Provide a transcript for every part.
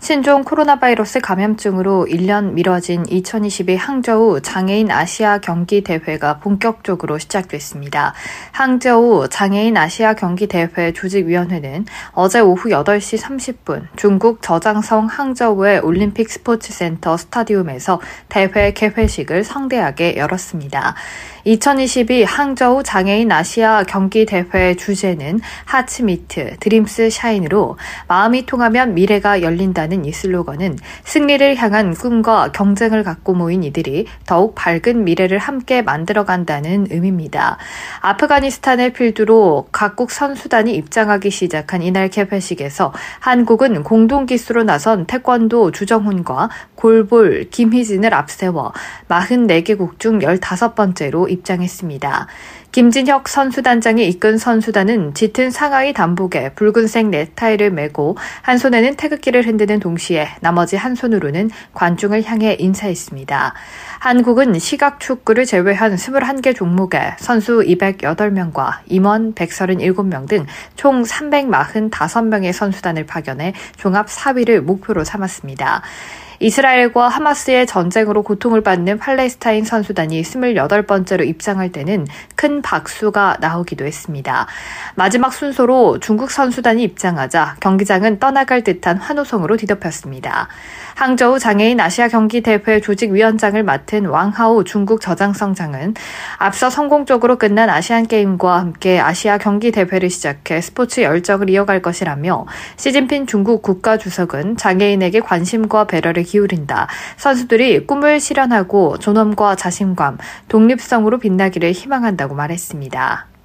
신종 코로나 바이러스 감염증으로 1년 미뤄진 2022 항저우 장애인 아시아 경기 대회가 본격적으로 시작됐습니다. 항저우 장애인 아시아 경기 대회 조직위원회는 어제 오후 8시 30분 중국 저장성 항저우의 올림픽 스포츠 센터 스타디움에서 대회 개회식을 성대하게 열었습니다. 2022 항저우 장애인 아시아 경기 대회 주제는 Hearts Meet Dreams Shine으로 마음이 통하면 미래가 열린다 는 이 슬로건은 승리를 향한 꿈과 경쟁을 갖고 모인 이들이 더욱 밝은 미래를 함께 만들어간다는 의미입니다. 아프가니스탄의 필두로 각국 선수단이 입장하기 시작한 이날 개회식에서 한국은 공동 기수로 나선 태권도 주정훈과 골볼 김희진을 앞세워 44개국 중 15번째로 입장했습니다. 김진혁 선수단장이 이끈 선수단은 짙은 상하이 단복에 붉은색 넥타이를 메고 한 손에는 태극기를 흔드는 동시에 나머지 한 손으로는 관중을 향해 인사했습니다. 한국은 시각 축구를 제외한 21개 종목에 선수 208명과 임원 137명 등 총 345명의 선수단을 파견해 종합 4위를 목표로 삼았습니다. 이스라엘과 하마스의 전쟁으로 고통을 받는 팔레스타인 선수단이 28번째로 입장할 때는 큰 박수가 나오기도 했습니다. 마지막 순서로 중국 선수단이 입장하자 경기장은 떠나갈 듯한 환호성으로 뒤덮였습니다. 항저우 장애인 아시아 경기 대회 조직위원장을 맡은 왕하오 중국 저장성장은 앞서 성공적으로 끝난 아시안 게임과 함께 아시아 경기 대회를 시작해 스포츠 열정을 이어갈 것이라며 시진핑 중국 국가 주석은 장애인에게 관심과 배려를 기울인다. 선수들이 꿈을 실현하고 존엄과 자신감, 독립성으로 빛나기를 희망한다고 말했습니다.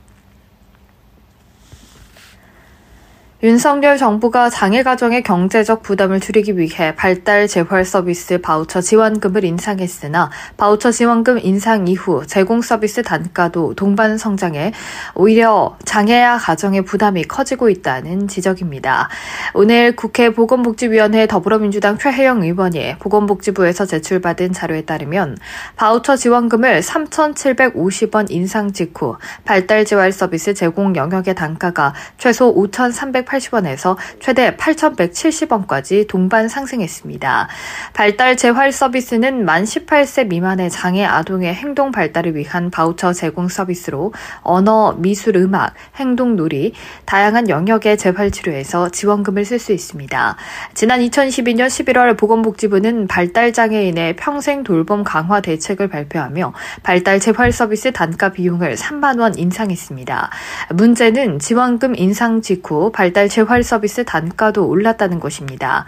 윤석열 정부가 장애 가정의 경제적 부담을 줄이기 위해 발달 재활 서비스 바우처 지원금을 인상했으나 바우처 지원금 인상 이후 제공 서비스 단가도 동반 성장해 오히려 장애아 가정의 부담이 커지고 있다는 지적입니다. 오늘 국회 보건복지위원회 더불어민주당 최혜영 의원이 보건복지부에서 제출받은 자료에 따르면 바우처 지원금을 3,750원 인상 직후 발달 재활 서비스 제공 영역의 단가가 최소 5,380 8,880원에서 최대 8,170원까지 동반 상승했습니다. 발달 재활 서비스는 만 18세 미만의 장애 아동의 행동 발달을 위한 바우처 제공 서비스로 언어, 미술, 음악, 행동 놀이, 다양한 영역의 재활 치료에서 지원금을 쓸 수 있습니다. 지난 2012년 11월 보건복지부는 발달 장애인의 평생 돌봄 강화 대책을 발표하며 발달 재활 서비스 단가 비용을 3만 원 인상했습니다. 문제는 지원금 인상 직후 발달 재활 서비스 단가도 올랐다는 것입니다.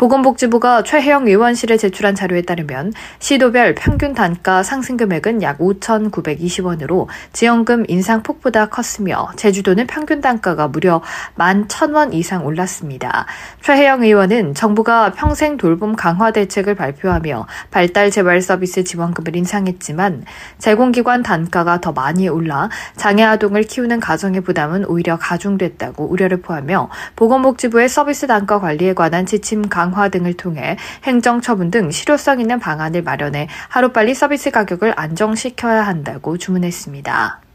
보건복지부가 최혜영 의원실에 제출한 자료에 따르면 시도별 평균 단가 상승 금액은 약 5,920원으로 지원금 인상 폭보다 컸으며 제주도는 평균 단가가 무려 11,000원 이상 올랐습니다. 최혜영 의원은 정부가 평생 돌봄 강화 대책을 발표하며 발달 재활 서비스 지원금을 인상했지만 제공기관 단가가 더 많이 올라 장애 아동을 키우는 가정의 부담은 오히려 가중됐다고 우려를 포하며 보건복지부의 서비스 단가 관리에 관한 지침 강 강화 등을 통해 행정 처분 등 실효성 있는 방안을 마련해 하루빨리 서비스 가격을 안정시켜야 한다고 주문했습니다.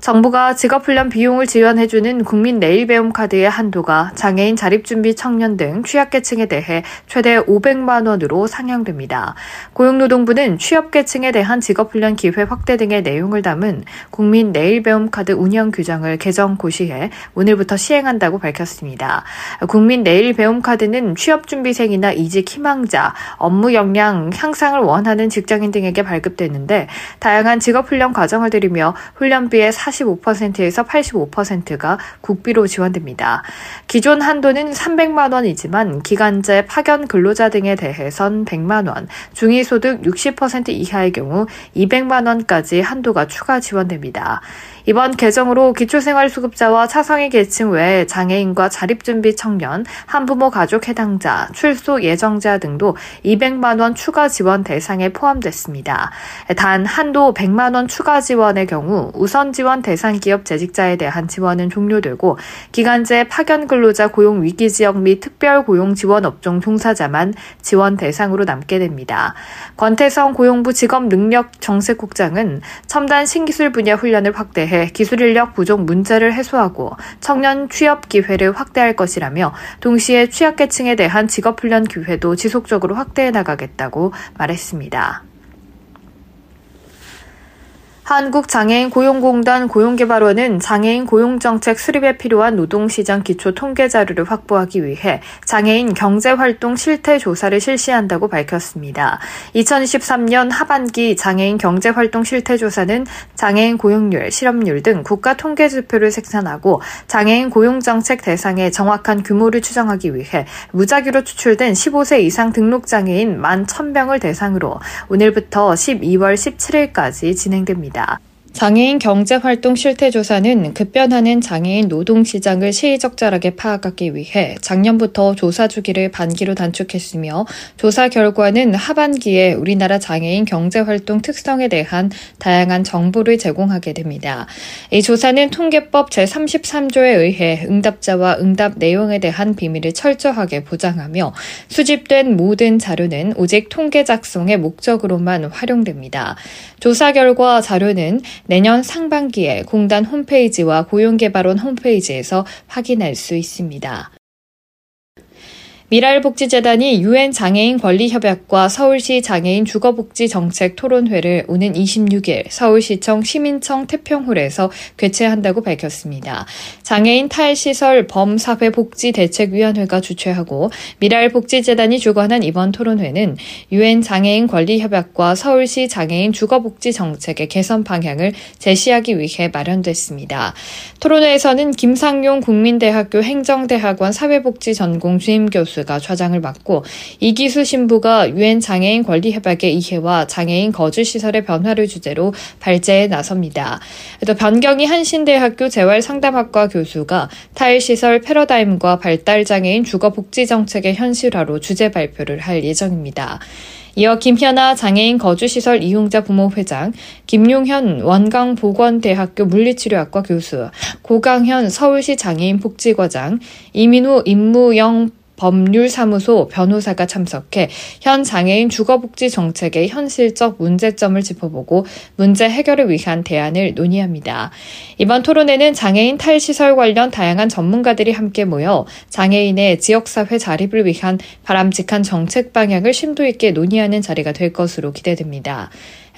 정부가 직업훈련 비용을 지원해주는 국민 내일배움 카드의 한도가 장애인 자립준비 청년 등 취약계층에 대해 최대 500만 원으로 상향됩니다. 고용노동부는 취업계층에 대한 직업훈련 기회 확대 등의 내용을 담은 국민 내일배움 카드 운영 규정을 개정 고시해 오늘부터 시행한다고 밝혔습니다. 국민 내일배움 카드는 취업준비생이나 이직 희망자, 업무 역량 향상을 원하는 직장인 등에게 발급되는데 다양한 직업훈련 과정을 들이며 훈련비의 45%에서 85%가 국비로 지원됩니다. 기존 한도는 300만 원이지만 기간제 파견 근로자 등에 대해선 100만 원, 중위소득 60% 이하의 경우 200만 원까지 한도가 추가 지원됩니다. 이번 개정으로 기초생활수급자와 차상위 계층 외에 장애인과 자립준비 청년, 한부모 가족 해당자, 출소 예정자 등도 200만 원 추가 지원 대상에 포함됐습니다. 단 한도 100만 원 추가 지원의 경우 우선 지원 대상 기업 재직자에 대한 지원은 종료되고 기간제 파견 근로자 고용 위기 지역 및 특별 고용 지원 업종 종사자만 지원 대상으로 남게 됩니다. 권태성 고용부 직업 능력 정책국장은 첨단 신기술 분야 훈련을 확대해 대해 기술 인력 부족 문제를 해소하고 청년 취업 기회를 확대할 것이라며 동시에 취약계층에 대한 직업 훈련 기회도 지속적으로 확대해 나가겠다고 말했습니다. 한국장애인 고용공단 고용개발원은 장애인 고용정책 수립에 필요한 노동시장 기초 통계 자료를 확보하기 위해 장애인 경제활동 실태 조사를 실시한다고 밝혔습니다. 2023년 하반기 장애인 경제활동 실태 조사는 장애인 고용률, 실업률 등 국가 통계 지표를 생산하고 장애인 고용정책 대상의 정확한 규모를 추정하기 위해 무작위로 추출된 15세 이상 등록장애인 1만 1000명을 대상으로 오늘부터 12월 17일까지 진행됩니다. 있습니다. 장애인 경제활동 실태조사는 급변하는 장애인 노동시장을 시의적절하게 파악하기 위해 작년부터 조사 주기를 반기로 단축했으며 조사 결과는 하반기에 우리나라 장애인 경제활동 특성에 대한 다양한 정보를 제공하게 됩니다. 이 조사는 통계법 제33조에 의해 응답자와 응답 내용에 대한 비밀을 철저하게 보장하며 수집된 모든 자료는 오직 통계 작성의 목적으로만 활용됩니다. 조사 결과 자료는 내년 상반기에 공단 홈페이지와 고용개발원 홈페이지에서 확인할 수 있습니다. 미랄복지재단이 유엔 장애인 권리협약과 서울시 장애인 주거복지 정책 토론회를 오는 26일 서울시청 시민청 태평홀에서 개최한다고 밝혔습니다. 장애인 탈시설 범사회복지대책위원회가 주최하고 미랄복지재단이 주관한 이번 토론회는 유엔 장애인 권리협약과 서울시 장애인 주거복지 정책의 개선 방향을 제시하기 위해 마련됐습니다. 토론회에서는 김상용 국민대학교 행정대학원 사회복지 전공 주임 교수 교수가 좌장을 맡고 이기수 신부가 유엔 장애인 권리 협약의 이해와 장애인 거주 시설의 변화를 주제로 발제에 나섭니다. 또 변경이 한신대학교 재활상담학과 교수가 타일 시설 패러다임과 발달 장애인 주거 복지 정책의 현실화로 주제 발표를 할 예정입니다. 이어 김현아 장애인 거주시설 이용자 부모 회장, 김용현 원광보건대학교 물리치료학과 교수, 고강현 서울시 장애인 복지과장, 이민우 임무영 법률사무소 변호사가 참석해 현 장애인 주거복지 정책의 현실적 문제점을 짚어보고 문제 해결을 위한 대안을 논의합니다. 이번 토론회는 장애인 탈시설 관련 다양한 전문가들이 함께 모여 장애인의 지역사회 자립을 위한 바람직한 정책 방향을 심도 있게 논의하는 자리가 될 것으로 기대됩니다.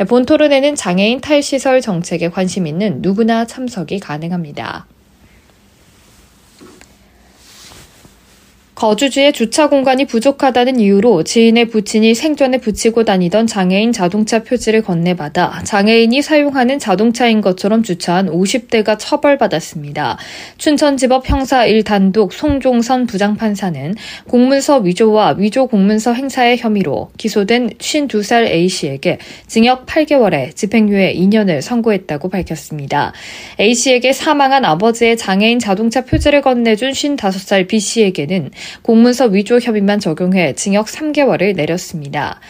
본 토론회는 장애인 탈시설 정책에 관심 있는 누구나 참석이 가능합니다. 거주지에 주차 공간이 부족하다는 이유로 지인의 부친이 생전에 붙이고 다니던 장애인 자동차 표지를 건네받아 장애인이 사용하는 자동차인 것처럼 주차한 50대가 처벌받았습니다. 춘천지법 형사 1단독 송종선 부장판사는 공문서 위조와 위조 공문서 행사의 혐의로 기소된 52살 A씨에게 징역 8개월에 집행유예 2년을 선고했다고 밝혔습니다. A씨에게 사망한 아버지의 장애인 자동차 표지를 건네준 55살 B씨에게는 공문서 위조 혐의만 적용해 징역 3개월을 내렸습니다.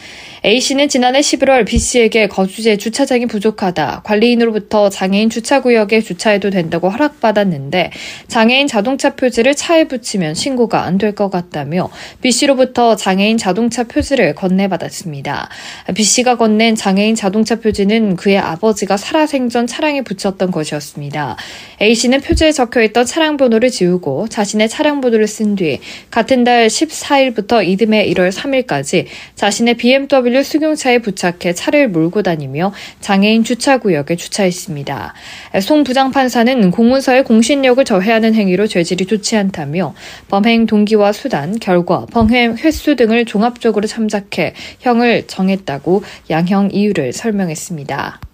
A씨는 지난해 11월 B씨에게 거주지에 주차장이 부족하다. 관리인으로부터 장애인 주차구역에 주차해도 된다고 허락받았는데 장애인 자동차 표지를 차에 붙이면 신고가 안 될 것 같다며 B씨로부터 장애인 자동차 표지를 건네받았습니다. B씨가 건넨 장애인 자동차 표지는 그의 아버지가 살아생전 차량에 붙였던 것이었습니다. A씨는 표지에 적혀있던 차량 번호를 지우고 자신의 차량 번호를 쓴 뒤 같은 달 14일부터 이듬해 1월 3일까지 자신의 BMW BMW 승용차에 부착해 차를 몰고 다니며 장애인 주차구역에 주차했습니다. 송 부장판사는 공문서에 공신력을 저해하는 행위로 죄질이 좋지 않다며 범행 동기와 수단, 결과, 범행 횟수 등을 종합적으로 참작해 형을 정했다고 양형 이유를 설명했습니다.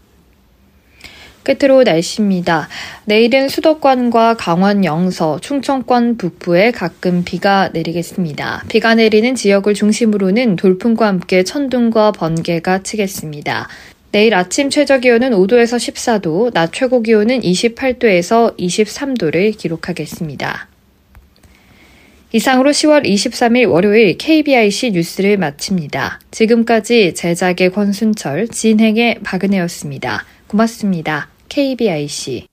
끝으로 날씨입니다. 내일은 수도권과 강원 영서, 충청권 북부에 가끔 비가 내리겠습니다. 비가 내리는 지역을 중심으로는 돌풍과 함께 천둥과 번개가 치겠습니다. 내일 아침 최저 기온은 5도에서 14도, 낮 최고 기온은 28도에서 23도를 기록하겠습니다. 이상으로 10월 23일 월요일 KBIC 뉴스를 마칩니다. 지금까지 제작의 권순철, 진행의 박은혜였습니다. 고맙습니다. KBIC